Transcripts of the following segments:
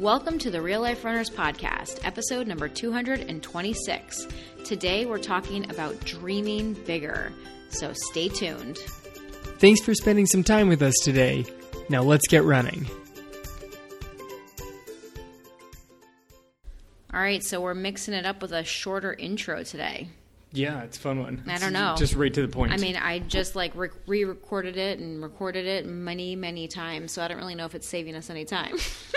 Welcome to the Real Life Runners Podcast, episode number 226. Today we're talking about dreaming bigger, so stay tuned. Thanks for spending some time with us today. Now let's get running. All right, so we're mixing it up with a shorter intro today. Yeah, it's a fun one. I don't know. Just right to the point. I mean, I just like re recorded it and recorded it many, many times, so I don't really know if it's saving us any time.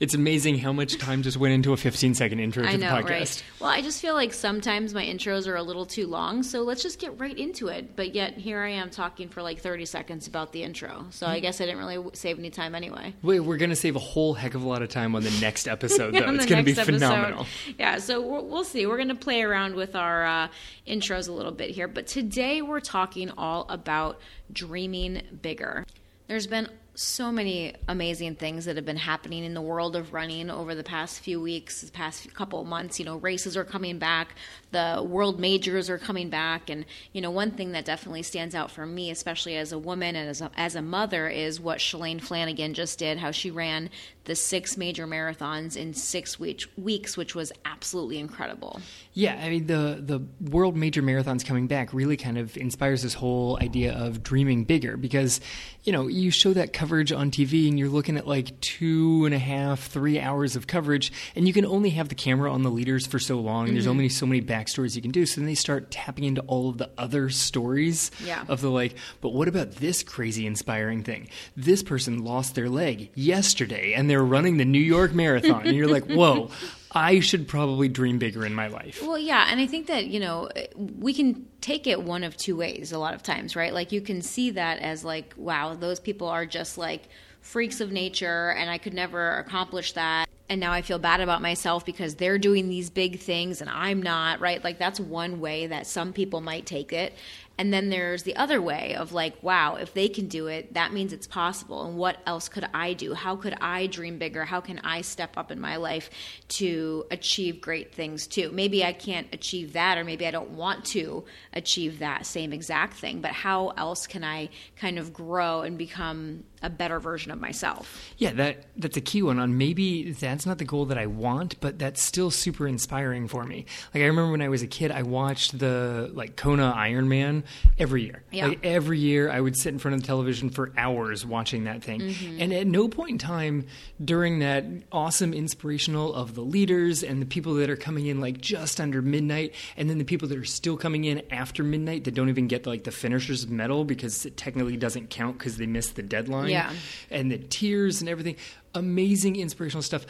it's, amazing how much time just went into a 15 second intro to I know, the podcast. right? Well, I just feel like sometimes my intros are a little too long, so let's just get right into it. But yet, here I am talking for like 30 seconds about the intro, so I guess I didn't really save any time anyway. Wait, we're going to save a whole heck of a lot of time on the next episode, though. it's going to be next episode. phenomenal. Yeah, so we'll, we'll see. We're going to play around with our uh, intros a little bit here, but today we're talking all about dreaming bigger. There's been so many amazing things that have been happening in the world of running over the past few weeks, the past couple of months. You know, races are coming back, the world majors are coming back, and you know, one thing that definitely stands out for me, especially as a woman and as a, as a mother, is what Shalane Flanagan just did. How she ran the six major marathons in six week, weeks, which was absolutely incredible. Yeah, I mean the the world major marathons coming back really kind of inspires this whole idea of dreaming bigger because you know you show that coverage on TV and you're looking at like two and a half, three hours of coverage, and you can only have the camera on the leaders for so long. And there's Mm-hmm. only so many backstories you can do. So then they start tapping into all of the other stories Yeah. of the like, but what about this crazy inspiring thing? This person lost their leg yesterday and they're running the New York Marathon. and you're like, whoa. I should probably dream bigger in my life. Well, yeah, and I think that, you know, we can take it one of two ways a lot of times, right? Like you can see that as like, wow, those people are just like freaks of nature and I could never accomplish that. And now I feel bad about myself because they're doing these big things and I'm not, right? Like that's one way that some people might take it. And then there's the other way of like, wow, if they can do it, that means it's possible. And what else could I do? How could I dream bigger? How can I step up in my life to achieve great things too? Maybe I can't achieve that, or maybe I don't want to achieve that same exact thing, but how else can I kind of grow and become a better version of myself? Yeah, that that's a key one on maybe that's not the goal that I want, but that's still super inspiring for me. Like I remember when I was a kid, I watched the like Kona Ironman every year. Yeah. Like every year I would sit in front of the television for hours watching that thing. Mm-hmm. And at no point in time during that awesome inspirational of the leaders and the people that are coming in like just under midnight and then the people that are still coming in after midnight that don't even get like the finisher's medal because it technically doesn't count because they missed the deadline Yeah. and the tears and everything. Amazing inspirational stuff.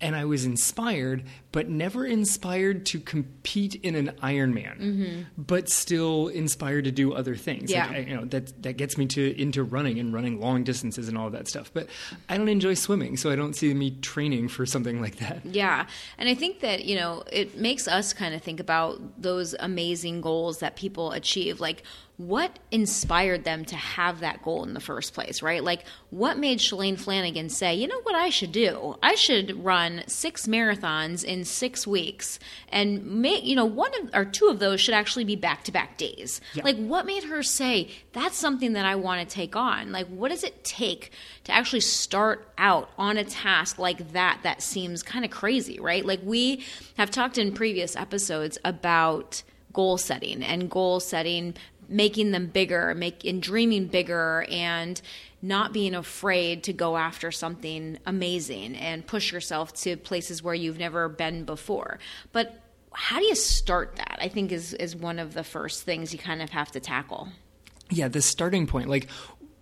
And I was inspired, but never inspired to compete in an Ironman, mm-hmm. but still inspired to do other things. Yeah. Like, I, you know, that that gets me to into running and running long distances and all that stuff. But I don't enjoy swimming, so I don't see me training for something like that. Yeah. And I think that, you know, it makes us kind of think about those amazing goals that people achieve. Like, what inspired them to have that goal in the first place, right? Like, what made Shalane Flanagan say, you know what I should do? I should run six marathons in six weeks and make, you know, one of, or two of those should actually be back to back days. Yeah. Like, what made her say, that's something that I want to take on? Like, what does it take to actually start out on a task like that that seems kind of crazy, right? Like, we have talked in previous episodes about goal setting and goal setting making them bigger make and dreaming bigger and not being afraid to go after something amazing and push yourself to places where you've never been before but how do you start that i think is is one of the first things you kind of have to tackle Yeah, the starting point, like.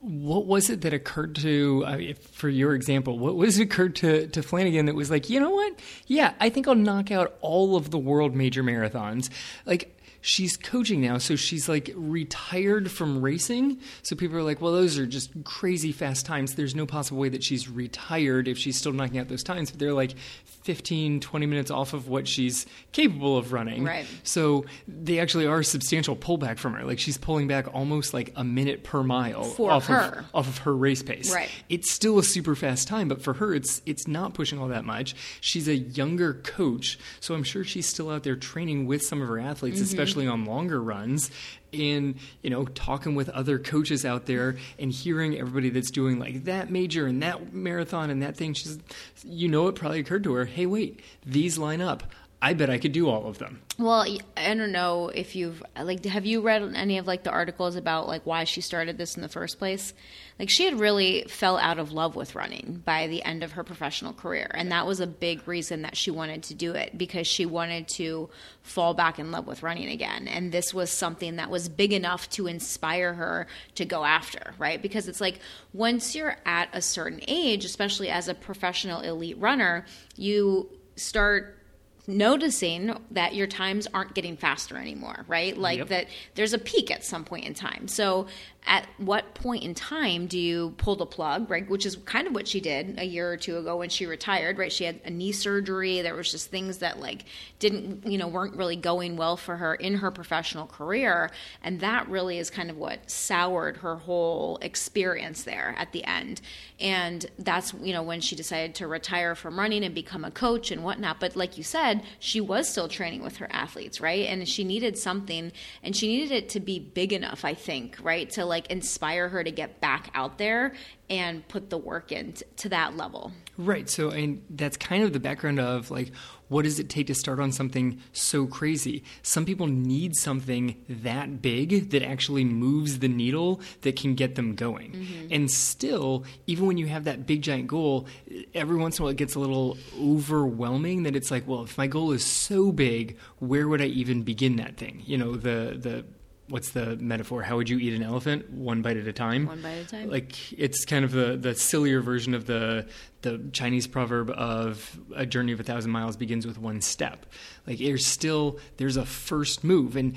What was it that occurred to, uh, if- for your example, what was it occurred to, to Flanagan that was like, you know what? Yeah, I think I'll knock out all of the world major marathons. Like, she's coaching now, so she's like retired from racing. So people are like, well, those are just crazy fast times. There's no possible way that she's retired if she's still knocking out those times. But they're like 15, 20 minutes off of what she's capable of running. Right. So they actually are a substantial pullback from her. Like she's pulling back almost like a minute per mile For off her. of off of her race pace. Right. It's still a super fast time, but for her it's it's not pushing all that much. She's a younger coach, so I'm sure she's still out there training with some of her athletes, especially especially on longer runs. And, you know, talking with other coaches out there and hearing everybody that's doing like that major and that marathon and that thing, she's, you know, it probably occurred to her, hey, wait, these line up. I bet I could do all of them. Well, I don't know if you've like have you read any of like the articles about like why she started this in the first place? Like she had really fell out of love with running by the end of her professional career, and that was a big reason that she wanted to do it because she wanted to fall back in love with running again. And this was something that was big enough to inspire her to go after, right? Because it's like once you're at a certain age, especially as a professional elite runner, you start noticing that your times aren't getting faster anymore, right? Like yep. that there's a peak at some point in time. So at what point in time do you pull the plug, right? Which is kind of what she did a year or two ago when she retired, right? She had a knee surgery. There was just things that like didn't, you know, weren't really going well for her in her professional career. And that really is kind of what soured her whole experience there at the end. And that's, you know, when she decided to retire from running and become a coach and whatnot. But like you said, she was still training with her athletes, right? And she needed something and she needed it to be big enough, I think, right? To like inspire her to get back out there and put the work in t- to that level. Right. So, and that's kind of the background of like, what does it take to start on something so crazy? Some people need something that big that actually moves the needle that can get them going. Mm-hmm. And still, even when you have that big giant goal, every once in a while it gets a little overwhelming that it's like, well, if my goal is so big, where would I even begin that thing? You know, the the what's the metaphor? How would you eat an elephant? One bite at a time. One bite at a time. Like it's kind of the the sillier version of the the Chinese proverb of a journey of a thousand miles begins with one step. Like there's still there's a first move, and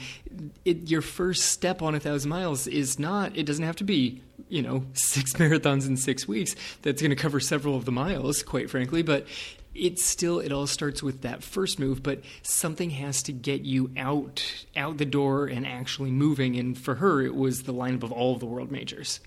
it, your first step on a thousand miles is not. It doesn't have to be you know six marathons in six weeks. That's going to cover several of the miles, quite frankly, but it's still it all starts with that first move but something has to get you out out the door and actually moving and for her it was the lineup of all of the world majors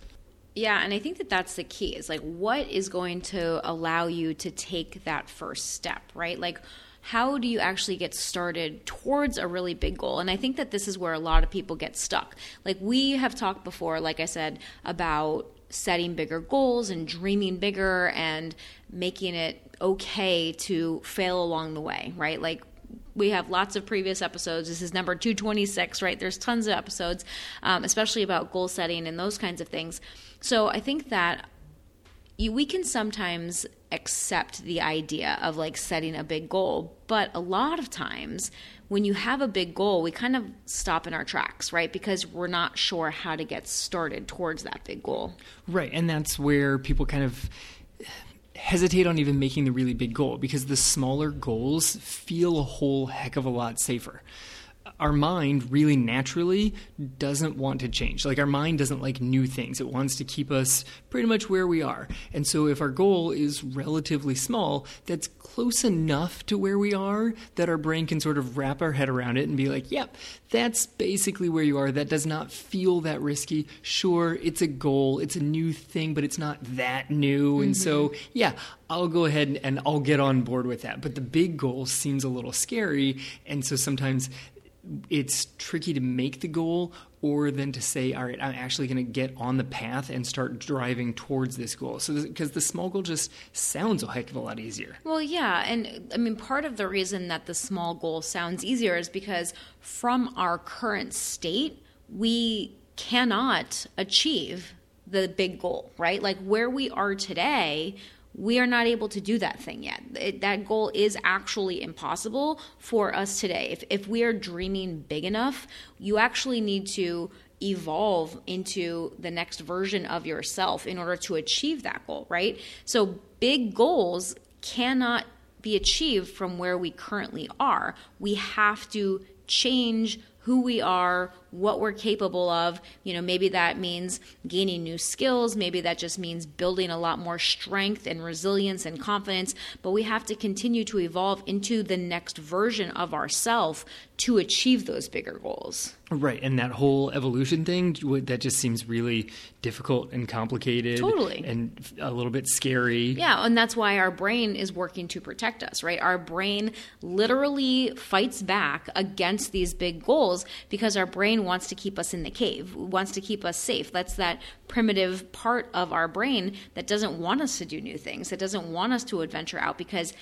yeah and i think that that's the key is like what is going to allow you to take that first step right like how do you actually get started towards a really big goal? And I think that this is where a lot of people get stuck. Like we have talked before, like I said, about setting bigger goals and dreaming bigger and making it okay to fail along the way, right? Like we have lots of previous episodes. This is number 226, right? There's tons of episodes, um, especially about goal setting and those kinds of things. So I think that you, we can sometimes accept the idea of like setting a big goal, but a lot of times when you have a big goal, we kind of stop in our tracks, right? Because we're not sure how to get started towards that big goal. Right. And that's where people kind of hesitate on even making the really big goal because the smaller goals feel a whole heck of a lot safer our mind really naturally doesn't want to change. Like our mind doesn't like new things. It wants to keep us pretty much where we are. And so if our goal is relatively small, that's close enough to where we are that our brain can sort of wrap our head around it and be like, yep, that's basically where you are. That does not feel that risky. Sure, it's a goal, it's a new thing, but it's not that new. Mm-hmm. And so, mm-hmm. yeah, I'll go ahead and I'll get on board with that. But the big goal seems a little scary. And so sometimes it's tricky to make the goal or then to say all right i'm actually going to get on the path and start driving towards this goal. So because the small goal just sounds a heck of a lot easier. Well yeah and i mean part of the reason that the small goal sounds easier is because from our current state we cannot achieve the big goal right? Like where we are today we are not able to do that thing yet. It, that goal is actually impossible for us today. If, if we are dreaming big enough, you actually need to evolve into the next version of yourself in order to achieve that goal, right? So, big goals cannot be achieved from where we currently are. We have to change who we are, what we're capable of. You know, maybe that means gaining new skills, maybe that just means building a lot more strength and resilience and confidence, but we have to continue to evolve into the next version of ourself to achieve those bigger goals. Right, and that whole evolution thing that just seems really difficult and complicated, Totally. and a little bit scary. Yeah, and that's why our brain is working to protect us, right? Our brain literally fights back against these big goals because our brain wants to keep us in the cave, wants to keep us safe. That's that primitive part of our brain that doesn't want us to do new things, that doesn't want us to adventure out because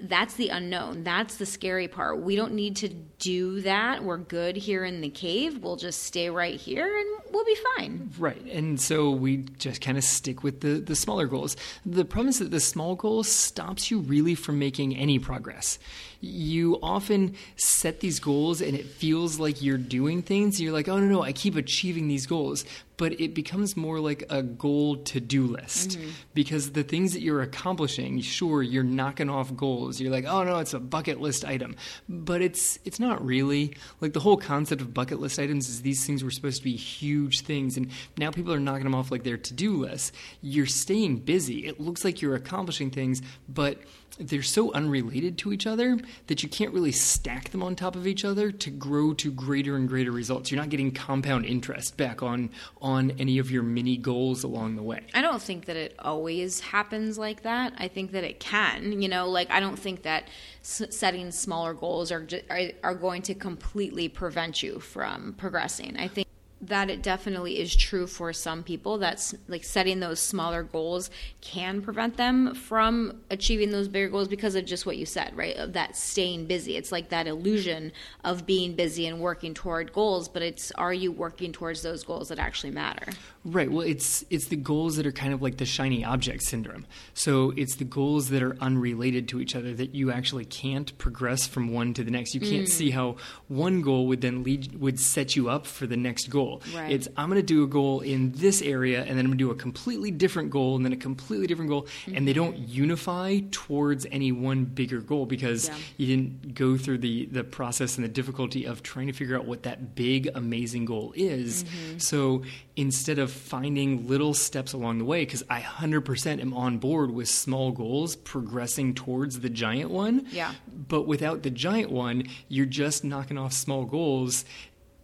that's the unknown. That's the scary part. We don't need to do that. We're good here in the cave. We'll just stay right here and we'll be fine. Right. And so we just kind of stick with the, the smaller goals. The problem is that the small goal stops you really from making any progress. You often set these goals and it feels like you're doing things. You're like, oh, no, no, I keep achieving these goals but it becomes more like a goal to do list mm-hmm. because the things that you're accomplishing, sure, you're knocking off goals. You're like, oh no, it's a bucket list item, but it's it's not really. Like the whole concept of bucket list items is these things were supposed to be huge things, and now people are knocking them off like their to do list. You're staying busy. It looks like you're accomplishing things, but they're so unrelated to each other that you can't really stack them on top of each other to grow to greater and greater results. You're not getting compound interest back on on any of your mini goals along the way. I don't think that it always happens like that. I think that it can. You know, like I don't think that setting smaller goals are are, are going to completely prevent you from progressing. I think that it definitely is true for some people that's like setting those smaller goals can prevent them from achieving those bigger goals because of just what you said right of that staying busy. It's like that illusion of being busy and working toward goals but it's are you working towards those goals that actually matter right well it's it's the goals that are kind of like the shiny object syndrome so it's the goals that are unrelated to each other that you actually can't progress from one to the next you can't mm. see how one goal would then lead would set you up for the next goal. Right. It's I'm going to do a goal in this area, and then I'm going to do a completely different goal, and then a completely different goal, mm-hmm. and they don't unify towards any one bigger goal because yeah. you didn't go through the the process and the difficulty of trying to figure out what that big amazing goal is. Mm-hmm. So instead of finding little steps along the way, because I 100% am on board with small goals progressing towards the giant one. Yeah. But without the giant one, you're just knocking off small goals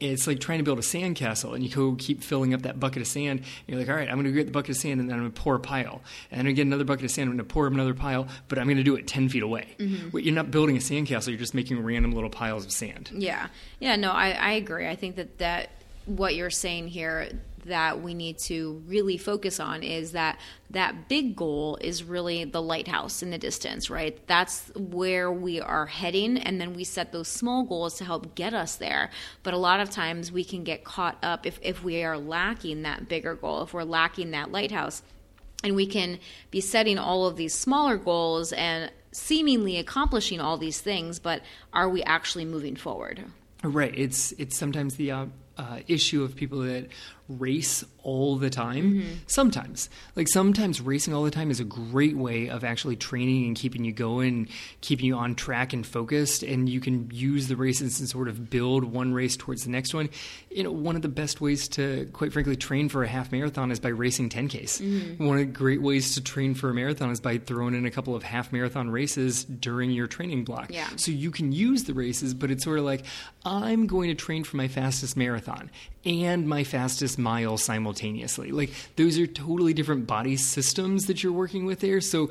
it's like trying to build a sandcastle and you go keep filling up that bucket of sand. you're like, all right, I'm going to get the bucket of sand and then I'm going to pour a pile. And then I get another bucket of sand, I'm going to pour another pile, but I'm going to do it 10 feet away. Mm-hmm. You're not building a sandcastle, you're just making random little piles of sand. Yeah. Yeah, no, I, I agree. I think that, that what you're saying here that we need to really focus on is that that big goal is really the lighthouse in the distance, right? That's where we are heading, and then we set those small goals to help get us there. But a lot of times we can get caught up if, if we are lacking that bigger goal, if we're lacking that lighthouse. And we can be setting all of these smaller goals and seemingly accomplishing all these things, but are we actually moving forward? Right. It's it's sometimes the uh, uh, issue of people that race all the time. Mm-hmm. Sometimes, like sometimes racing all the time is a great way of actually training and keeping you going, keeping you on track and focused. And you can use the races and sort of build one race towards the next one. You know, one of the best ways to, quite frankly, train for a half marathon is by racing 10Ks. Mm-hmm. One of the great ways to train for a marathon is by throwing in a couple of half marathon races during your training block. Yeah. So you can use the races, but it's sort of like, I'm going to train for my fastest marathon and my fastest mile simultaneously. Like those are totally different body systems that you're working with there. So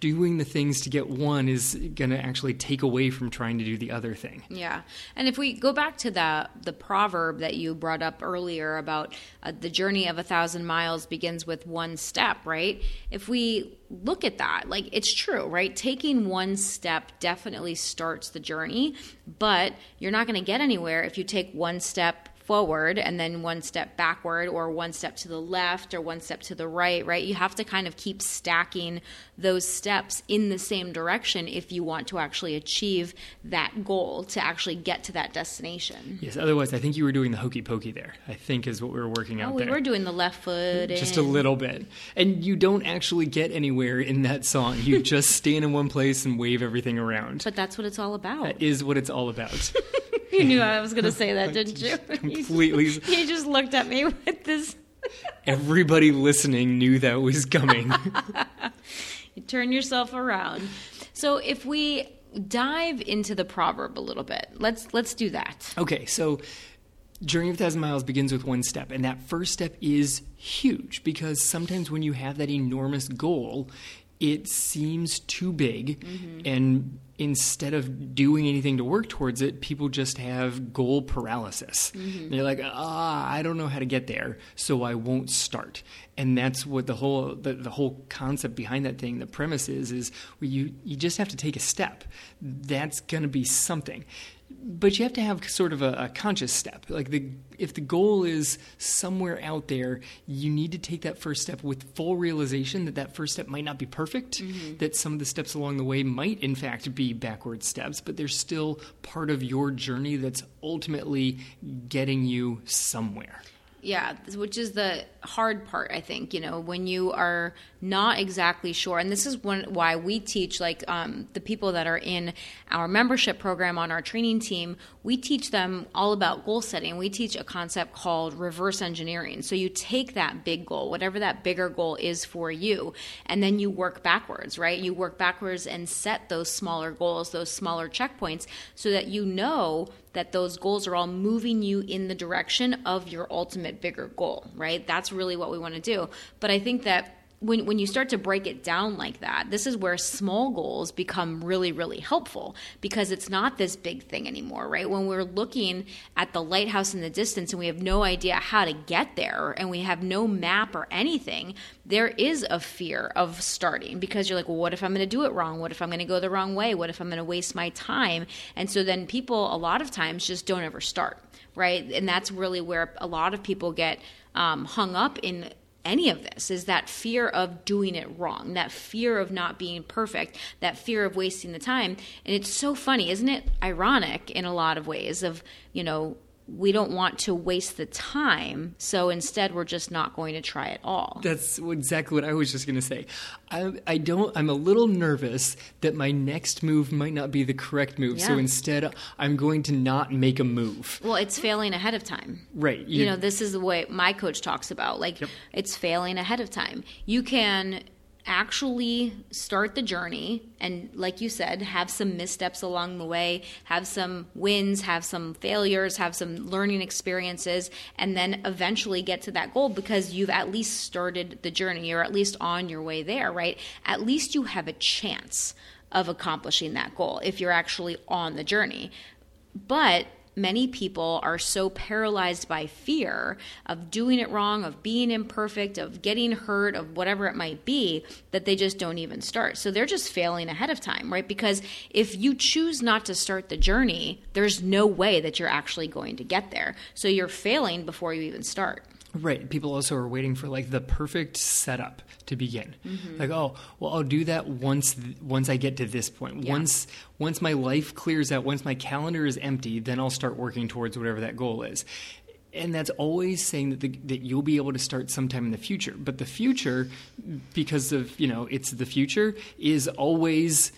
doing the things to get one is going to actually take away from trying to do the other thing. Yeah. And if we go back to the the proverb that you brought up earlier about uh, the journey of a thousand miles begins with one step, right? If we look at that, like it's true, right? Taking one step definitely starts the journey, but you're not going to get anywhere if you take one step forward and then one step backward or one step to the left or one step to the right, right? You have to kind of keep stacking those steps in the same direction if you want to actually achieve that goal to actually get to that destination. Yes, otherwise I think you were doing the hokey pokey there. I think is what we were working out there. oh, we there. were doing the left foot just a little bit. And you don't actually get anywhere in that song. You just stand in one place and wave everything around. But that's what it's all about. That is what it's all about. you knew I was going to say that, didn't you? Completely. he just looked at me with this. Everybody listening knew that was coming. you turn yourself around. So if we dive into the proverb a little bit, let's let's do that. Okay, so Journey of a Thousand Miles begins with one step, and that first step is huge because sometimes when you have that enormous goal, it seems too big, mm-hmm. and instead of doing anything to work towards it, people just have goal paralysis. Mm-hmm. They're like, ah, I don't know how to get there, so I won't start. And that's what the whole the, the whole concept behind that thing, the premise is, is you you just have to take a step. That's going to be something but you have to have sort of a, a, conscious step. Like the if the goal is somewhere out there, you need to take that first step with full realization that that first step might not be perfect. Mm-hmm. That some of the steps along the way might, in fact, be backward steps, but they're still part of your journey that's ultimately getting you somewhere. Yeah, which is the hard part, I think. You know, when you are not exactly sure, and this is one why we teach like um, the people that are in our membership program on our training team. We teach them all about goal setting. We teach a concept called reverse engineering. So you take that big goal, whatever that bigger goal is for you, and then you work backwards, right? You work backwards and set those smaller goals, those smaller checkpoints, so that you know that those goals are all moving you in the direction of your ultimate bigger goal, right? That's really what we want to do. But I think that when, when you start to break it down like that, this is where small goals become really, really helpful because it's not this big thing anymore, right? When we're looking at the lighthouse in the distance and we have no idea how to get there and we have no map or anything, there is a fear of starting because you're like, well, what if I'm going to do it wrong? What if I'm going to go the wrong way? What if I'm going to waste my time? And so then people, a lot of times, just don't ever start, right? And that's really where a lot of people get um, hung up in any of this is that fear of doing it wrong, that fear of not being perfect, that fear of wasting the time. And it's so funny, isn't it ironic in a lot of ways of, you know, we don't want to waste the time, so instead we're just not going to try at all. That's exactly what I was just going to say. I, I, don't. I'm a little nervous that my next move might not be the correct move, yeah. so instead I'm going to not make a move. Well, it's failing ahead of time, right? You, you know, this is the way my coach talks about. Like, yep. it's failing ahead of time. You can actually start the journey and like you said have some missteps along the way have some wins have some failures have some learning experiences and then eventually get to that goal because you've at least started the journey. Or at least on your way there right? At least you have a chance of accomplishing that goal if you're actually on the journey. But many people are so paralyzed by fear of doing it wrong, of being imperfect, of getting hurt, of whatever it might be, that they just don't even start. So they're just failing ahead of time, right? Because if you choose not to start the journey, there's no way that you're actually going to get there. So you're failing before you even start. Right. People also are waiting for like the perfect setup to begin. Mm-hmm. Like, oh, well, I'll do that once th- once I get to this point. Yeah. Once once my life clears out, once my calendar is empty, then I'll start working towards whatever that goal is. And that's always saying that the, that you'll be able to start sometime in the future. But the future, because of you know, it's the future, is always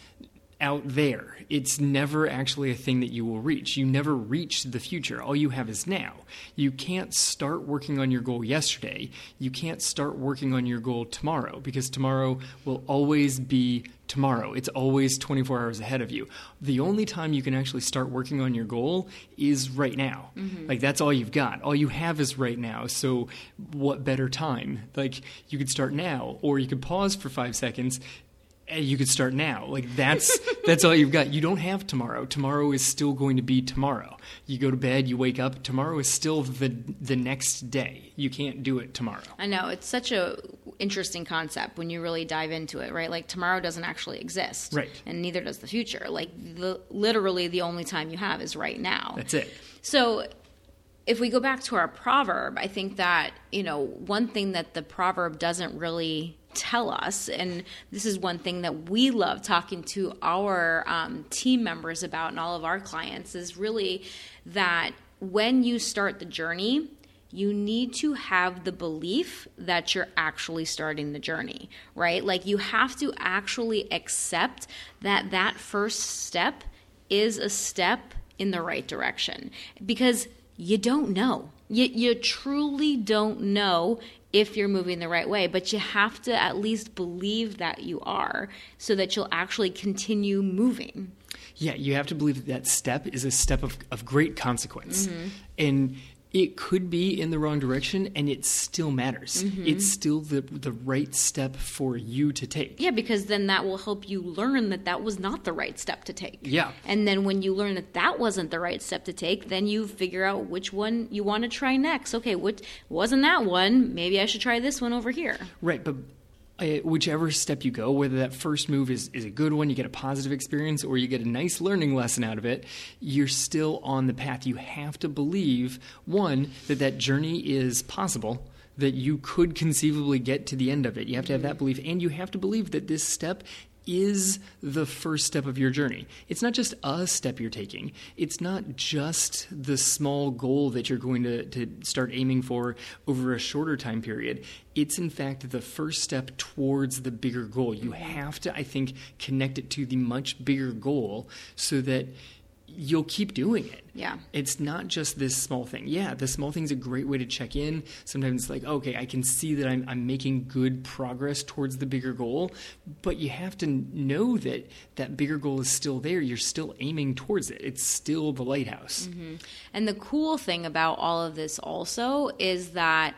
out there. It's never actually a thing that you will reach. You never reach the future. All you have is now. You can't start working on your goal yesterday. You can't start working on your goal tomorrow because tomorrow will always be tomorrow. It's always 24 hours ahead of you. The only time you can actually start working on your goal is right now. Mm-hmm. Like that's all you've got. All you have is right now. So what better time? Like you could start now or you could pause for 5 seconds Eh, you could start now. Like that's that's all you've got. You don't have tomorrow. Tomorrow is still going to be tomorrow. You go to bed, you wake up. Tomorrow is still the the next day. You can't do it tomorrow. I know it's such a interesting concept when you really dive into it, right? Like tomorrow doesn't actually exist, right? And neither does the future. Like the, literally, the only time you have is right now. That's it. So if we go back to our proverb, I think that, you know, one thing that the proverb doesn't really tell us, and this is one thing that we love talking to our um, team members about and all of our clients, is really that when you start the journey, you need to have the belief that you're actually starting the journey, right? Like you have to actually accept that that first step is a step in the right direction because you don't know. You, you truly don't know if you're moving the right way, but you have to at least believe that you are so that you'll actually continue moving. Yeah, you have to believe that that step is a step of, of great consequence. Mm-hmm. And it could be in the wrong direction and it still matters. Mm-hmm. It's still the the right step for you to take. Yeah, because then that will help you learn that that was not the right step to take. Yeah. And then when you learn that that wasn't the right step to take, then you figure out which one you want to try next. Okay, what wasn't that one? Maybe I should try this one over here. Right, but uh, whichever step you go, whether that first move is, is a good one, you get a positive experience, or you get a nice learning lesson out of it, you're still on the path. You have to believe, one, that that journey is possible, that you could conceivably get to the end of it. You have to have that belief, and you have to believe that this step is the first step of your journey. It's not just a step you're taking. It's not just the small goal that you're going to, to start aiming for over a shorter time period. It's in fact the first step towards the bigger goal. You have to, I think, connect it to the much bigger goal so that you'll keep doing it. Yeah. It's not just this small thing. Yeah, the small thing's a great way to check in. Sometimes it's like, okay, I can see that I'm, I'm making good progress towards the bigger goal, but you have to know that that bigger goal is still there. You're still aiming towards it. It's still the lighthouse. Mm-hmm. And the cool thing about all of this also is that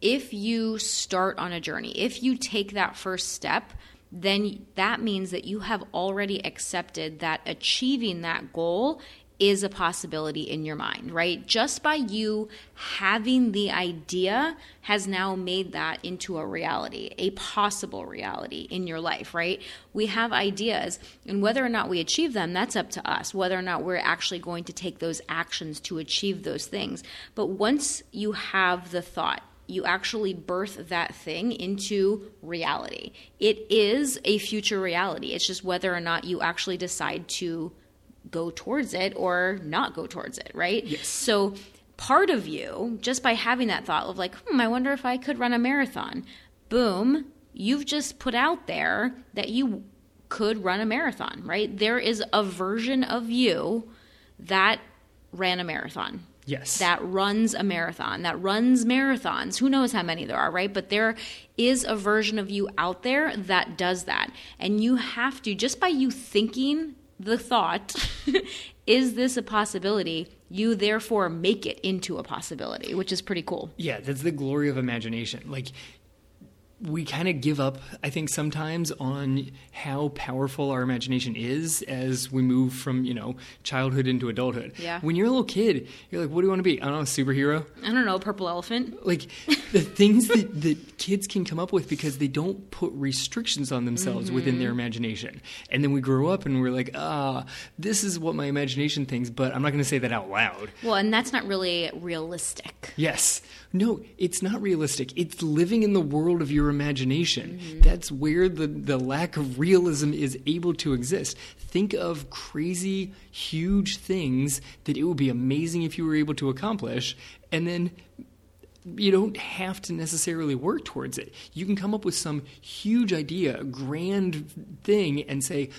if you start on a journey, if you take that first step, then that means that you have already accepted that achieving that goal is a possibility in your mind, right? Just by you having the idea has now made that into a reality, a possible reality in your life, right? We have ideas, and whether or not we achieve them, that's up to us, whether or not we're actually going to take those actions to achieve those things. But once you have the thought, you actually birth that thing into reality. It is a future reality. It's just whether or not you actually decide to go towards it or not go towards it, right? Yes. So part of you, just by having that thought of like, hmm, I wonder if I could run a marathon, boom, you've just put out there that you could run a marathon, right? There is a version of you that ran a marathon Yes. that runs a marathon, that runs marathons. Who knows how many there are, right? But there is a version of you out there that does that. And you have to, just by you thinking the thought, is this a possibility? You therefore make it into a possibility, which is pretty cool. Yeah, that's the glory of imagination. Like we kind of give up, I think, sometimes on how powerful our imagination is as we move from, you know, childhood into adulthood. Yeah. When you're a little kid, you're like, what do you want to be? I don't know, a superhero? I don't know, a purple elephant. Like the things that, that kids can come up with because they don't put restrictions on themselves within their imagination. And then we grow up and we're like, ah, this is what my imagination thinks, but I'm not going to say that out loud. Well, and that's not really realistic. Yes. No, it's not realistic. It's living in the world of your imagination. Mm-hmm. That's where the, the lack of realism is able to exist. Think of crazy, huge things that it would be amazing if you were able to accomplish, and then you don't have to necessarily work towards it. You can come up with some huge idea, grand thing, and say,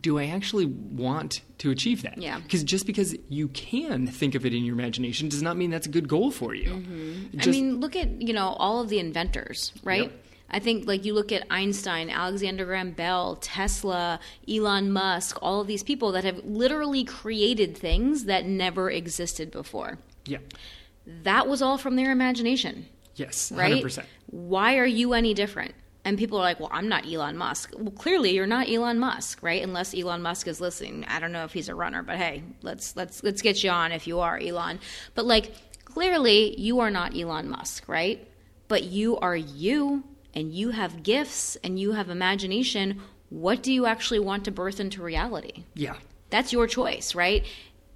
do I actually want to achieve that? Yeah. Because just because you can think of it in your imagination does not mean that's a good goal for you. Mm-hmm. I Just- mean, look at, you know, all of the inventors, right? Yep. I think like you look at Einstein, Alexander Graham Bell, Tesla, Elon Musk, all of these people that have literally created things that never existed before. yeah. That was all from their imagination, Yes. right? 100%. Why are you any different? And people are like, "Well, I'm not Elon Musk." Well, clearly you're not Elon Musk, right? Unless Elon Musk is listening. I don't know if he's a runner, but hey, let's let's let's get you on if you are Elon. But like clearly you are not Elon Musk, right? But you are you and you have gifts and you have imagination. What do you actually want to birth into reality? Yeah. That's your choice, right?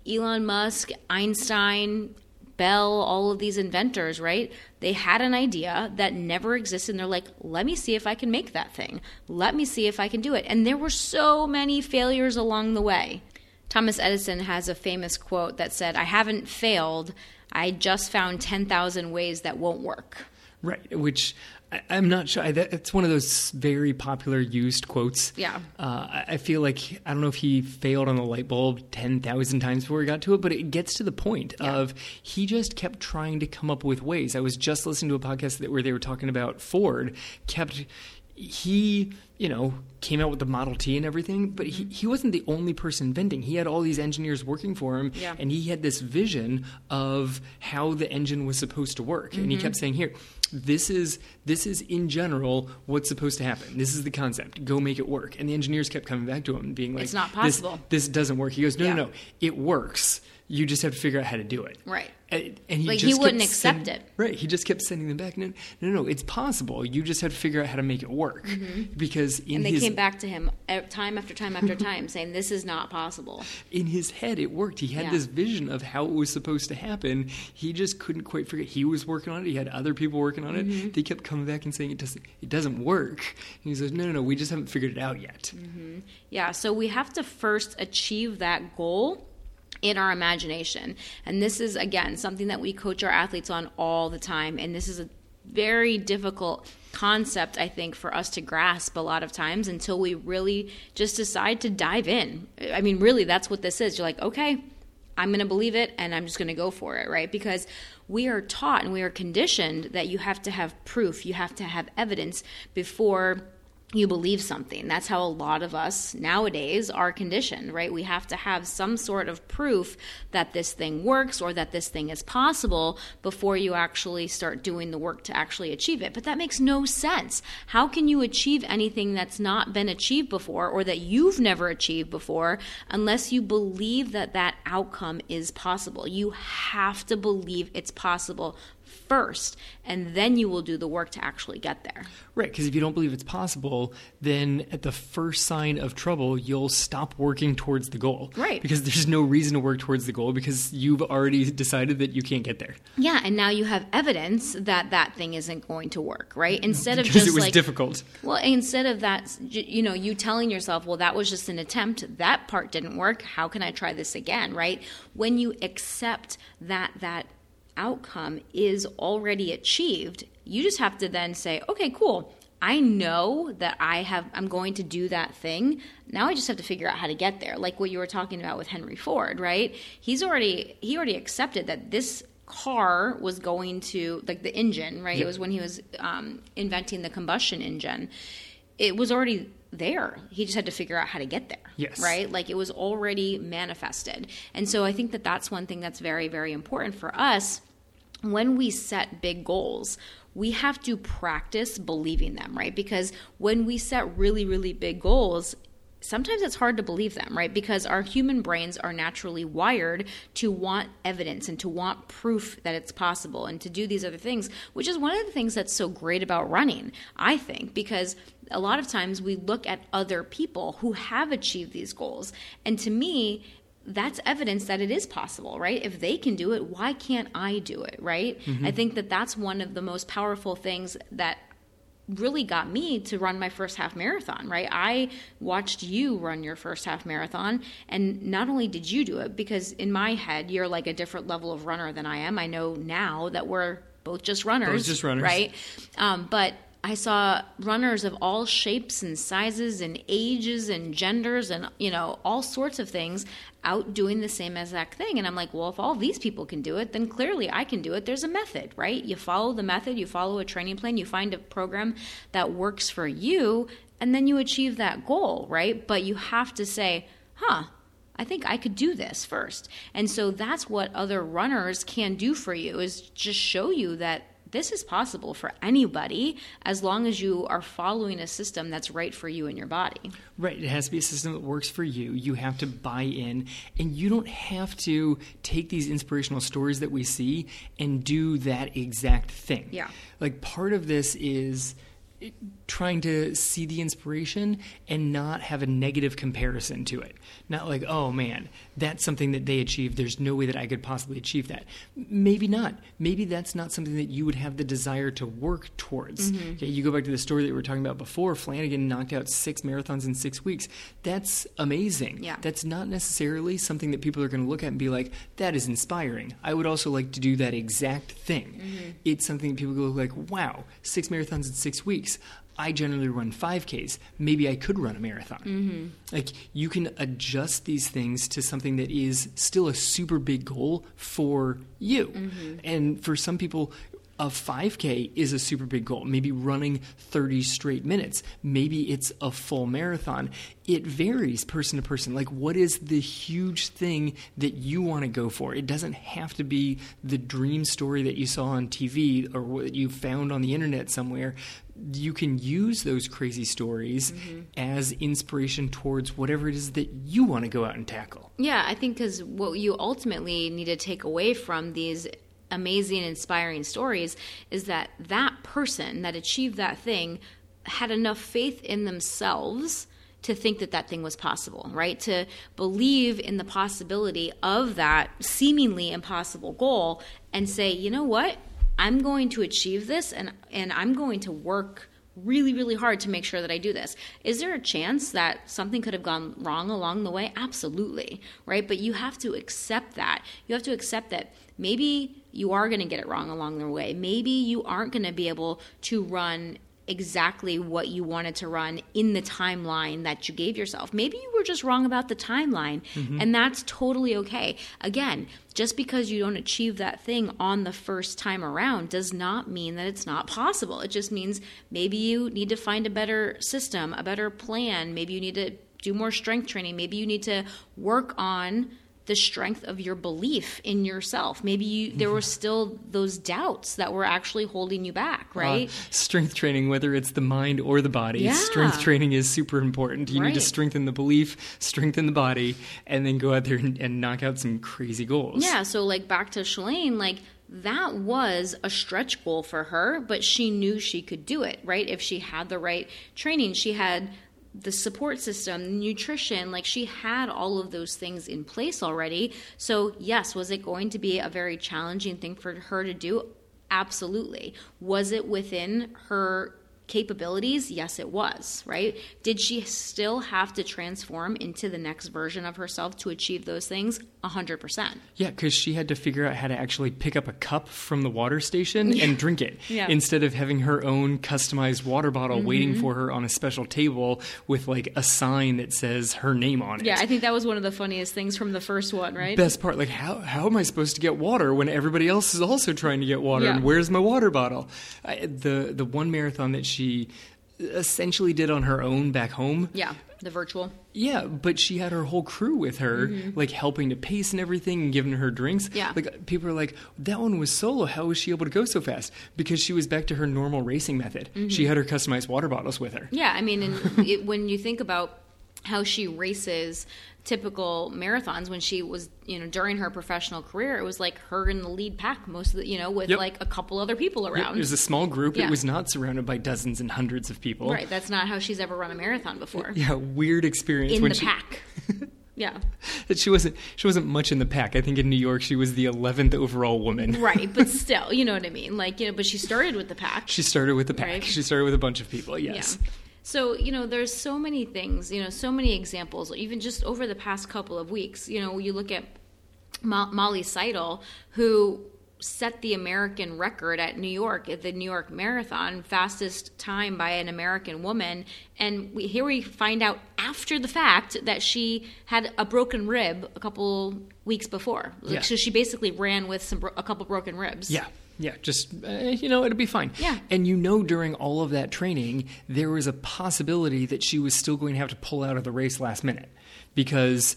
Elon Musk, Einstein, Bell, all of these inventors, right? They had an idea that never existed and they're like, let me see if I can make that thing. Let me see if I can do it. And there were so many failures along the way. Thomas Edison has a famous quote that said, I haven't failed. I just found 10,000 ways that won't work. Right. Which I, I'm not sure. I, that, it's one of those very popular used quotes. Yeah. Uh, I- I feel like, I don't know if he failed on the light bulb 10,000 times before he got to it, but it gets to the point of he just kept trying to come up with ways. I was just listening to a podcast that, where they were talking about Ford, kept. He you know, came out with the Model T and everything, but he, he wasn't the only person inventing. He had all these engineers working for him, Yeah. and he had this vision of how the engine was supposed to work. And Mm-hmm. he kept saying, "Here, this is this is in general what's supposed to happen. This is the concept. Go make it work." And the engineers kept coming back to him and being like, It's not "This- possible." This, doesn't work." He goes, "No, Yeah. no, no, it works. You just have to figure out how to do it." Right. And, and he Like, just he wouldn't accept send- it. Right. He just kept sending them back. No, no, no. It's possible. You just have to figure out how to make it work. Because in Mm-hmm. and they his came back to him uh, time after time after time saying this is not possible in his head, it worked. He had Yeah. this vision of how it was supposed to happen. He just couldn't quite figure. He was working on it. He had other people working on Mm-hmm. it. They kept coming back and saying it doesn't. It doesn't work. And he says, "No, no, no. We just haven't figured it out yet." Mm-hmm. Yeah, so we have to first achieve that goal in our imagination. And this is, again, something that we coach our athletes on all the time. And this is a very difficult concept, I think, for us to grasp a lot of times until we really just decide to dive in. I mean, really, that's what this is. You're like, okay, I'm going to believe it and I'm just going to go for it, right? Because we are taught and we are conditioned that you have to have proof, you have to have evidence before you believe something. That's how a lot of us nowadays are conditioned, right? We have to have some sort of proof that this thing works or that this thing is possible before you actually start doing the work to actually achieve it. But that makes no sense. How can you achieve anything that's not been achieved before or that you've never achieved before unless you believe that that outcome is possible? You have to believe it's possible first, and then you will do the work to actually get there. Right, because if you don't believe it's possible, then at the first sign of trouble, you'll stop working towards the goal. Right. Because there's no reason to work towards the goal because you've already decided that you can't get there. Yeah, and now you have evidence that that thing isn't going to work, right? Mm-hmm. Instead of just it was like difficult. well, instead of that, you know, you telling yourself, well, that was just an attempt. That part didn't work. How can I try this again, right? When you accept that that outcome is already achieved, you just have to then say, okay, cool. I know that I have I'm going to do that thing. Now I just have to figure out how to get there. Like what you were talking about with Henry Ford, right? He's already he already accepted that this car was going to like the engine, right? It was when he was um, inventing the combustion engine. It was already there. He just had to figure out how to get there. Yes. Right? Like it was already manifested. And so I think that that's one thing that's very, very important for us when we set big goals, we have to practice believing them, right? Because when we set really, really big goals, sometimes it's hard to believe them, right? Because our human brains are naturally wired to want evidence and to want proof that it's possible and to do these other things, which is one of the things that's so great about running, I think, because a lot of times we look at other people who have achieved these goals. And to me, that's evidence that it is possible, right? If they can do it, why can't I do it, right? I think that that's one of the most powerful things that really got me to run my first half marathon, right? I watched you run your first half marathon, and not only did you do it, because in my head, you're like a different level of runner than I am. I know now that we're both just runners, just runners. right? Um, but I saw runners of all shapes and sizes and ages and genders and you know all sorts of things out doing the same exact thing. And I'm like well if all these people can do it then clearly I can do it. There's a method right? You follow the method you follow a training plan you find a program that works for you and then you achieve that goal right? But you have to say huh I think I could do this first. And so that's what other runners can do for you is just show you that this is possible for anybody as long as you are following a system that's right for you and your body. Right. It has to be a system that works for you. You have to buy in, and you don't have to take these inspirational stories that we see and do that exact thing. Yeah. Like part of this is trying to see the inspiration and not have a negative comparison to it. Not like, oh man, that's something that they achieved. There's no way that I could possibly achieve that. Maybe not. Maybe that's not something that you would have the desire to work towards. Mm-hmm. Okay, you go back to the story that we were talking about before. Flanagan knocked out six marathons in six weeks. That's amazing. Yeah. That's not necessarily something that people are going to look at and be like, that is inspiring. I would also like to do that exact thing. Mm-hmm. It's something that people go like, wow, six marathons in six weeks. I generally run 5Ks. Maybe I could run a marathon. Mm-hmm. Like, you can adjust these things to something that is still a super big goal for you. Mm-hmm. And for some people, A 5K is a super big goal. Maybe running 30 straight minutes. Maybe it's a full marathon. It varies person to person. Like, what is the huge thing that you want to go for? It doesn't have to be the dream story that you saw on TV or what you found on the internet somewhere you can use those crazy stories mm-hmm. as inspiration towards whatever it is that you want to go out and tackle. Yeah, I think because what you ultimately need to take away from these amazing, inspiring stories is that that person that achieved that thing had enough faith in themselves to think that that thing was possible, right? To believe in the possibility of that seemingly impossible goal and say, you know what? I'm going to achieve this and and I'm going to work really really hard to make sure that I do this. Is there a chance that something could have gone wrong along the way? Absolutely, right? But you have to accept that. You have to accept that maybe you are going to get it wrong along the way. Maybe you aren't going to be able to run exactly what you wanted to run in the timeline that you gave yourself. Maybe you were just wrong about the timeline, mm-hmm. and that's totally okay. Again, just because you don't achieve that thing on the first time around does not mean that it's not possible. It just means maybe you need to find a better system, a better plan. Maybe you need to do more strength training. Maybe you need to work on the strength of your belief in yourself. Maybe you, there were still those doubts that were actually holding you back, uh, right? Uh, strength training, whether it's the mind or the body, yeah. strength training is super important. You right. need to strengthen the belief, strengthen the body, and then go out there and, and knock out some crazy goals. Yeah, so like back to Shalane, like that was a stretch goal for her, but she knew she could do it, right? If she had the right training, she had the support system, nutrition, like she had all of those things in place already. So, yes, was it going to be a very challenging thing for her to do? Absolutely. Was it within her capabilities? Yes, it was, right? Did she still have to transform into the next version of herself to achieve those things? 100%. Yeah, because she had to figure out how to actually pick up a cup from the water station yeah. and drink it yeah. instead of having her own customized water bottle mm-hmm. waiting for her on a special table with like a sign that says her name on it. Yeah, I think that was one of the funniest things from the first one, right? Best part, like, how, how am I supposed to get water when everybody else is also trying to get water? Yeah. And where's my water bottle? I, the, the one marathon that she essentially did on her own back home. Yeah, the virtual. Yeah, but she had her whole crew with her, mm-hmm. like helping to pace and everything and giving her drinks. Yeah. Like people are like, that one was solo. How was she able to go so fast? Because she was back to her normal racing method. Mm-hmm. She had her customized water bottles with her. Yeah, I mean, and it, when you think about how she races typical marathons when she was you know during her professional career it was like her in the lead pack most of the you know with yep. like a couple other people around. it was a small group. Yeah. it was not surrounded by dozens and hundreds of people. Right. That's not how she's ever run a marathon before. Yeah weird experience in the she, pack. Yeah. That she wasn't she wasn't much in the pack. I think in new york she was the 11th overall woman. Right but still you know what i mean? Like you know but she started with the pack. She started with the pack. Right? she started with a bunch of people yes. Yeah. So, you know, there's so many things, you know, so many examples, even just over the past couple of weeks. You know, you look at Mo- Molly Seidel, who set the American record at New York at the New York Marathon, fastest time by an American woman. And we, here we find out after the fact that she had a broken rib a couple weeks before. Yeah. So she basically ran with some a couple broken ribs. Yeah. Yeah, just uh, you know, it'll be fine. Yeah. And you know, during all of that training, there was a possibility that she was still going to have to pull out of the race last minute because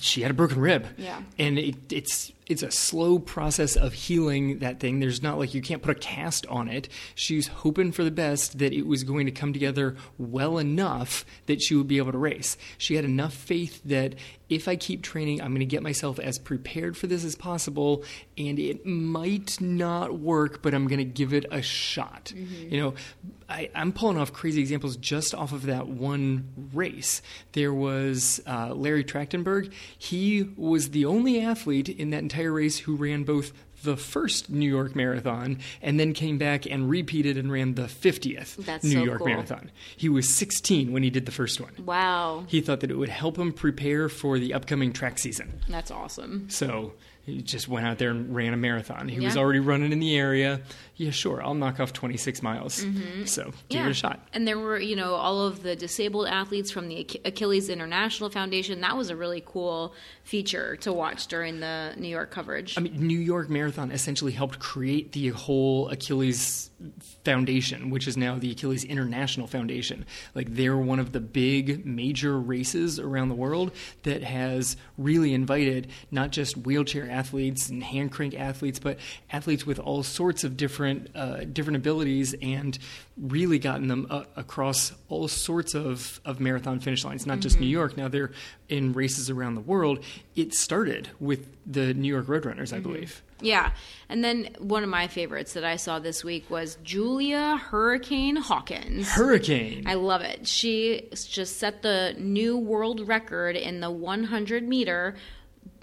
she had a broken rib. Yeah. And it, it's it's a slow process of healing that thing. There's not like you can't put a cast on it. She's hoping for the best that it was going to come together well enough that she would be able to race. She had enough faith that if I keep training, I'm going to get myself as prepared for this as possible, and it might not work, but I'm going to give it a shot. Mm-hmm. You know, I, am pulling off crazy examples just off of that one race. There was uh, Larry Trachtenberg. He was the only athlete in that entire race who ran both the first New York Marathon and then came back and repeated and ran the 50th That's New so York cool. Marathon. He was 16 when he did the first one. Wow. He thought that it would help him prepare for the upcoming track season. That's awesome. So He just went out there and ran a marathon. He was already running in the area. Yeah, sure, I'll knock off 26 miles. So give Mm-hmm. Yeah. it a shot. And there were, you know, all of the disabled athletes from the Achilles International Foundation. That was a really cool feature to watch during the New York coverage. I mean, New York Marathon essentially helped create the whole Achilles Foundation, which is now the Achilles International Foundation. Like, they're one of the big major races around the world that has really invited not just wheelchair athletes and hand crank athletes, but athletes with all sorts of different uh, different abilities, and really gotten them uh, across all sorts of, of marathon finish lines. Not just New York. Now they're in races around the world. It started with the New York Roadrunners, I believe. yeah. And then one of my favorites that I saw this week was Julia Hurricane Hawkins. Hurricane. I love it. She just set the new world record in the 100 meter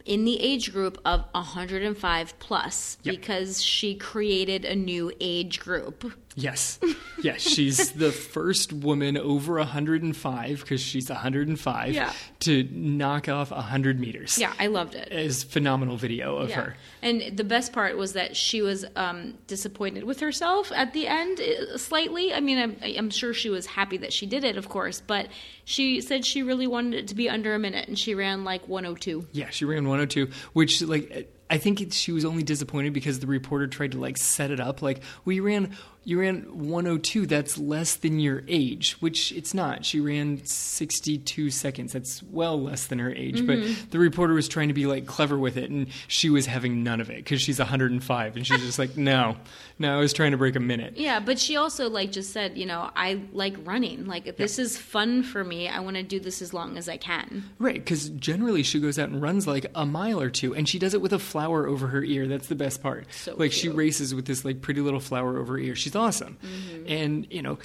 in the age group of 105 plus Yep. because she created a new age group. Yes. Yes. She's the first woman over 105, because she's 105, Yeah. to knock off 100 meters. Yeah, I loved it. it. Is phenomenal video of Yeah. her. And the best part was that she was um, disappointed with herself at the end, uh, slightly. I mean, I'm, I'm sure she was happy that she did it, of course, but she said she really wanted it to be under a minute, and she ran like 102. Yeah, she ran 102, which like I think it, she was only disappointed because the reporter tried to like set it up like, well, you ran you ran 102. That's less than your age, which it's not. She ran 62 seconds. That's well less than her age. But mm-hmm. the reporter was trying to be like clever with it, and she was having none of it because she's 105, and she's just like, no, no, I was trying to break a minute. Yeah, but she also like just said, you know, I like running. Like this is fun for me. I want to do this as long as I can. Right, because generally she goes out and runs like a mile or two, and she does it with a flower over her ear. That's the best part. So like she races with this like pretty little flower over her ear. She's awesome, Mm-hmm. and you know.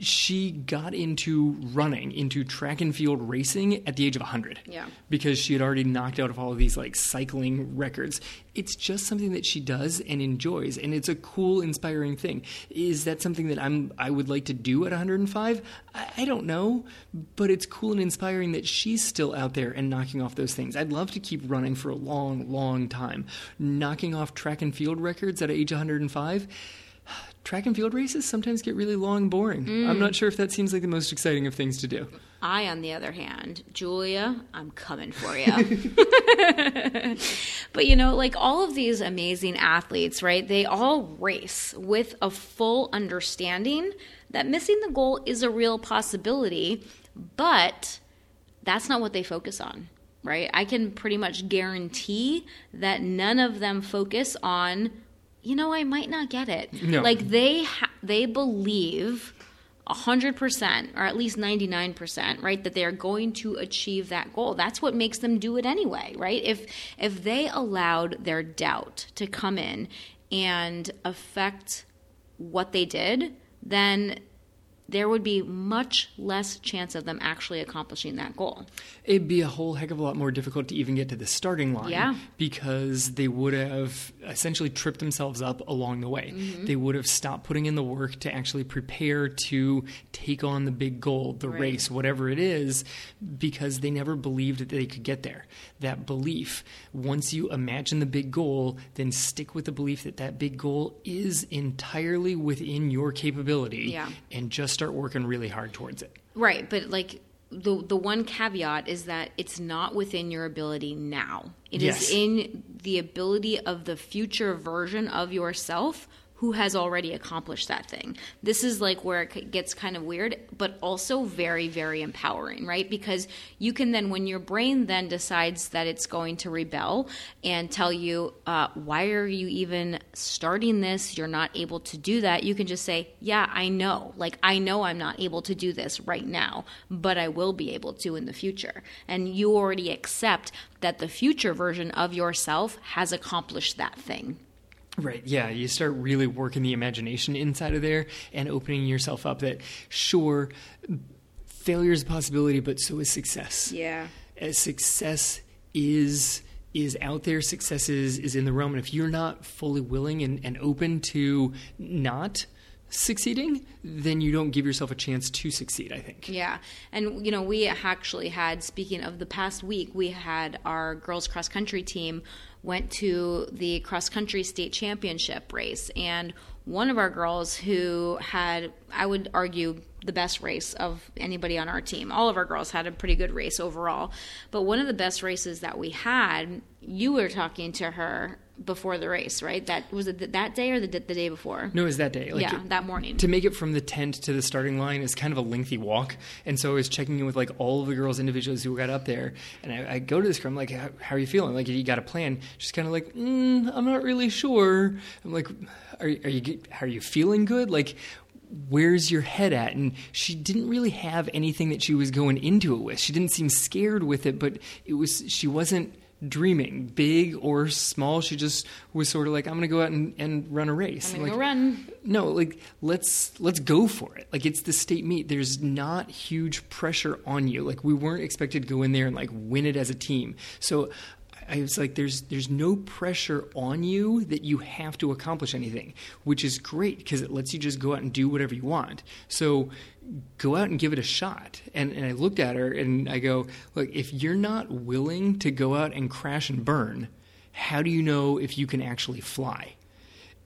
She got into running, into track and field racing at the age of 100. Yeah. Because she had already knocked out of all of these like cycling records. It's just something that she does and enjoys, and it's a cool, inspiring thing. Is that something that I'm I would like to do at 105? I, I don't know, but it's cool and inspiring that she's still out there and knocking off those things. I'd love to keep running for a long, long time. Knocking off track and field records at age 105. Track and field races sometimes get really long and boring. I'm mm. not sure if that seems like the most exciting of things to do. I, on the other hand, Julia, I'm coming for you. but you know, like all of these amazing athletes, right? They all race with a full understanding that missing the goal is a real possibility, but that's not what they focus on, right? I can pretty much guarantee that none of them focus on, you know, I might not get it. No. Like they ha- they believe 100% or at least 99% right that they're going to achieve that goal that's what makes them do it anyway right if if they allowed their doubt to come in and affect what they did then there would be much less chance of them actually accomplishing that goal It'd be a whole heck of a lot more difficult to even get to the starting line. Yeah. Because they would have essentially tripped themselves up along the way. Mm-hmm. They would have stopped putting in the work to actually prepare to take on the big goal, the Right. race, whatever it is, because they never believed that they could get there. That belief, once you imagine the big goal, then stick with the belief that that big goal is entirely within your capability Yeah. and just start working really hard towards it. Right, but like the the one caveat is that it's not within your ability now. It is Yes. in the ability of the future version of yourself who has already accomplished that thing. This is like where it gets kind of weird, but also very very empowering, right? Because you can then when your brain then decides that it's going to rebel and tell you uh, why are you even starting this? You're not able to do that. You can just say, "Yeah, I know. Like I know I'm not able to do this right now, but I will be able to in the future." And you already accept that the future version of yourself has accomplished that thing. Right. Yeah. You start really working the imagination inside of there and opening yourself up that, sure, failure is a possibility, but so is success. Yeah. As success is is out there, success is, is in the realm. And if you're not fully willing and, and open to not succeeding, then you don't give yourself a chance to succeed, I think. Yeah. And, you know, we actually had, speaking of the past week, we had our girls cross country team went to the cross country state championship race. And one of our girls who had, I would argue, the best race of anybody on our team. All of our girls had a pretty good race overall. But one of the best races that we had, you were talking to her before the race, right? That was it that day or the, the day before? No, it was that day. Like yeah, that morning. To make it from the tent to the starting line is kind of a lengthy walk, and so I was checking in with like all of the girls individually who got up there, and I, I go to this girl. I'm like, how, how, are you feeling? Like, you got a plan? She's kind of like, mm, I'm not really sure. I'm like, are, are you are you feeling good? Like, where's your head at? And she didn't really have anything that she was going into it with. She didn't seem scared with it, but it was she wasn't dreaming, big or small. She just was sort of like, I'm going to go out and, and run a race. I'm going like, to run. No, like let's let's go for it. Like it's the state meet. There's not huge pressure on you. Like we weren't expected to go in there and like win it as a team. So I was like, there's there's no pressure on you that you have to accomplish anything, which is great because it lets you just go out and do whatever you want. So go out and give it a shot. And, and I looked at her and I go, look, if you're not willing to go out and crash and burn, how do you know if you can actually fly?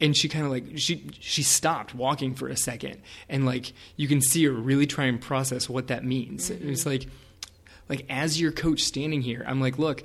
and she kind of like she she stopped walking for a second and like you can see her really try and process what that means mm-hmm. it's like like as your coach standing here i'm like look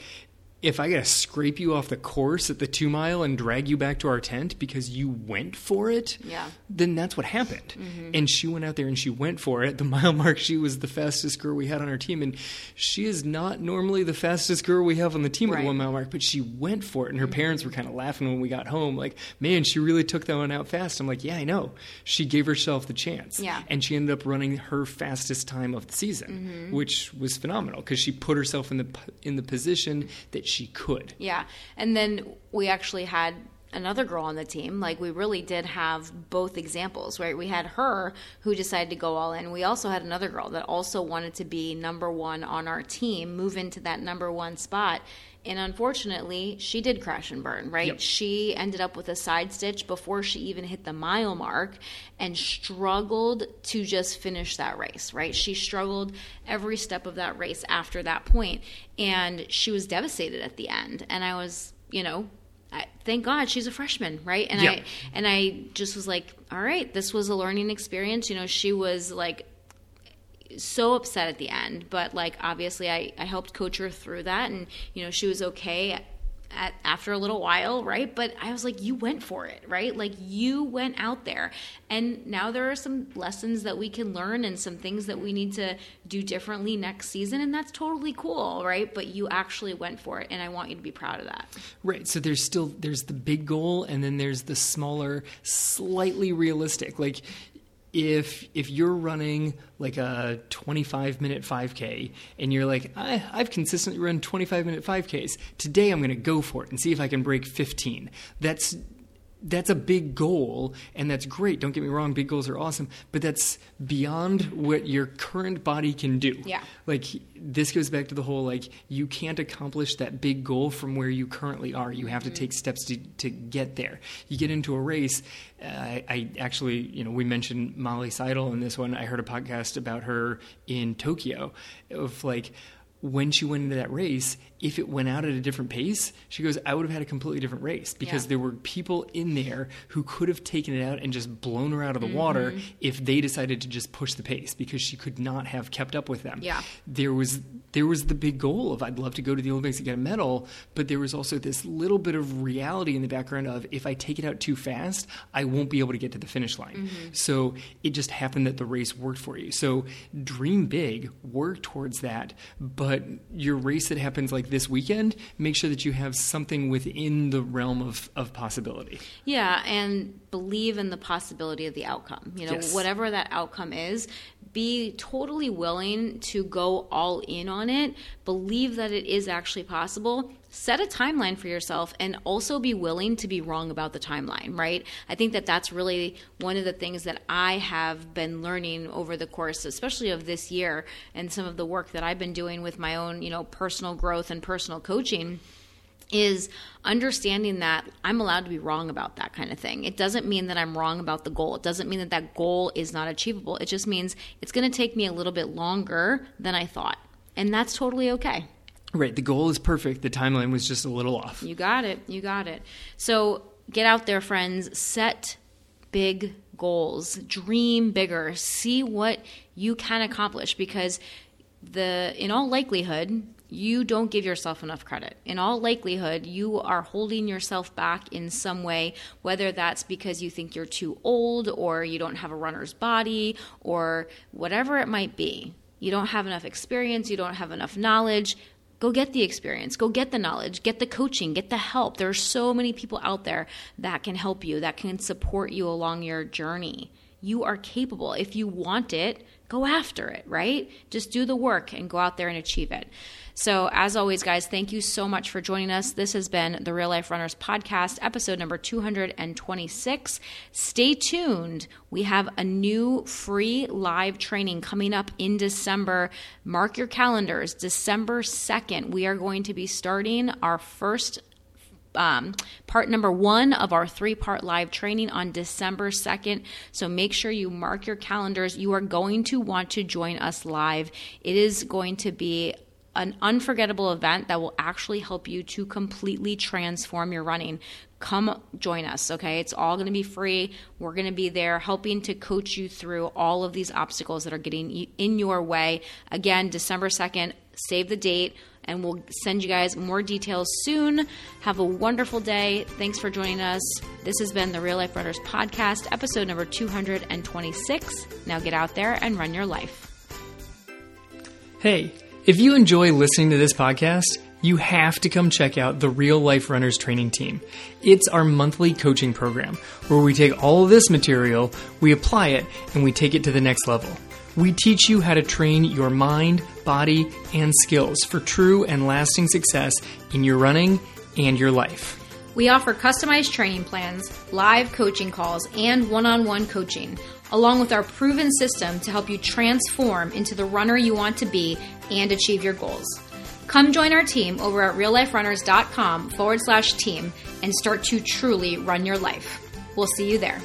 if I gotta scrape you off the course at the two mile and drag you back to our tent because you went for it, yeah. then that's what happened. Mm-hmm. And she went out there and she went for it. The mile mark, she was the fastest girl we had on our team, and she is not normally the fastest girl we have on the team right. at the one mile mark, but she went for it. And her mm-hmm. parents were kind of laughing when we got home, like, "Man, she really took that one out fast." I'm like, "Yeah, I know. She gave herself the chance, yeah. and she ended up running her fastest time of the season, mm-hmm. which was phenomenal because she put herself in the in the position that she could. Yeah. And then we actually had another girl on the team. Like we really did have both examples, right? We had her who decided to go all in. We also had another girl that also wanted to be number one on our team, move into that number one spot. And unfortunately, she did crash and burn, right? Yep. She ended up with a side stitch before she even hit the mile mark and struggled to just finish that race, right? She struggled every step of that race after that point, and she was devastated at the end. And I was, you know, I, thank God she's a freshman, right? And yep. I and I just was like, all right, this was a learning experience. You know, she was like so upset at the end, but like obviously I, I helped coach her through that and you know she was okay at, after a little while, right? But I was like, you went for it, right? Like you went out there. And now there are some lessons that we can learn and some things that we need to do differently next season. And that's totally cool, right? But you actually went for it. And I want you to be proud of that. Right. So there's still, there's the big goal and then there's the smaller, slightly realistic. Like if if you're running like a 25 minute 5k and you're like I, have consistently run 25 minute 5ks today i'm going to go for it and see if i can break 15 that's that's a big goal and that's great. Don't get me wrong big goals are awesome but that's beyond what your current body can do. Yeah. Like this goes back to the whole like you can't accomplish that big goal from where you currently are. You have mm-hmm. to take steps to, to get there. You get into a race uh, I, I, actually you know we mentioned molly seidel in this one. I heard a podcast about her in tokyo of like when she went into that race, if it went out at a different pace, she goes, I would have had a completely different race because yeah. there were people in there who could have taken it out and just blown her out of the mm-hmm. water if they decided to just push the pace because she could not have kept up with them. Yeah. There was there was the big goal of I'd love to go to the Olympics and get a medal, but there was also this little bit of reality in the background of if I take it out too fast, I won't be able to get to the finish line. Mm-hmm. So it just happened that the race worked for you. So dream big, work towards that, but but your race that happens like this weekend, make sure that you have something within the realm of, of possibility. Yeah, and believe in the possibility of the outcome. You know, yes. whatever that outcome is, be totally willing to go all in on it, believe that it is actually possible, set a timeline for yourself and also be willing to be wrong about the timeline, right? I think that that's really one of the things that I have been learning over the course, especially of this year and some of the work that I've been doing with my own, you know, personal growth and personal coaching is understanding that I'm allowed to be wrong about that kind of thing. It doesn't mean that I'm wrong about the goal. It doesn't mean that that goal is not achievable. It just means it's going to take me a little bit longer than I thought. And that's totally okay. Right. The goal is perfect. The timeline was just a little off. You got it. You got it. So get out there, friends. Set big goals. Dream bigger. See what you can accomplish because the in all likelihood you don't give yourself enough credit. In all likelihood, you are holding yourself back in some way, whether that's because you think you're too old or you don't have a runner's body or whatever it might be. You don't have enough experience, you don't have enough knowledge. Go get the experience, go get the knowledge, get the coaching, get the help. There are so many people out there that can help you, that can support you along your journey. You are capable. If you want it, go after it, right? Just do the work and go out there and achieve it. So, as always, guys, thank you so much for joining us. This has been the Real Life Runners podcast, episode number 226. Stay tuned. We have a new free live training coming up in December. Mark your calendars. December 2nd, we are going to be starting our first um, part number one of our three part live training on December 2nd. So make sure you mark your calendars. You are going to want to join us live. It is going to be an unforgettable event that will actually help you to completely transform your running. Come join us, okay? It's all going to be free. We're going to be there helping to coach you through all of these obstacles that are getting in your way. Again, December 2nd, save the date and we'll send you guys more details soon. Have a wonderful day. Thanks for joining us. This has been the Real Life Runners Podcast, episode number 226. Now get out there and run your life. Hey, if you enjoy listening to this podcast, you have to come check out the Real Life Runners Training Team. It's our monthly coaching program where we take all of this material, we apply it, and we take it to the next level. We teach you how to train your mind, body, and skills for true and lasting success in your running and your life. We offer customized training plans, live coaching calls, and one on one coaching, along with our proven system to help you transform into the runner you want to be and achieve your goals. Come join our team over at realliferunners.com forward slash team and start to truly run your life. We'll see you there.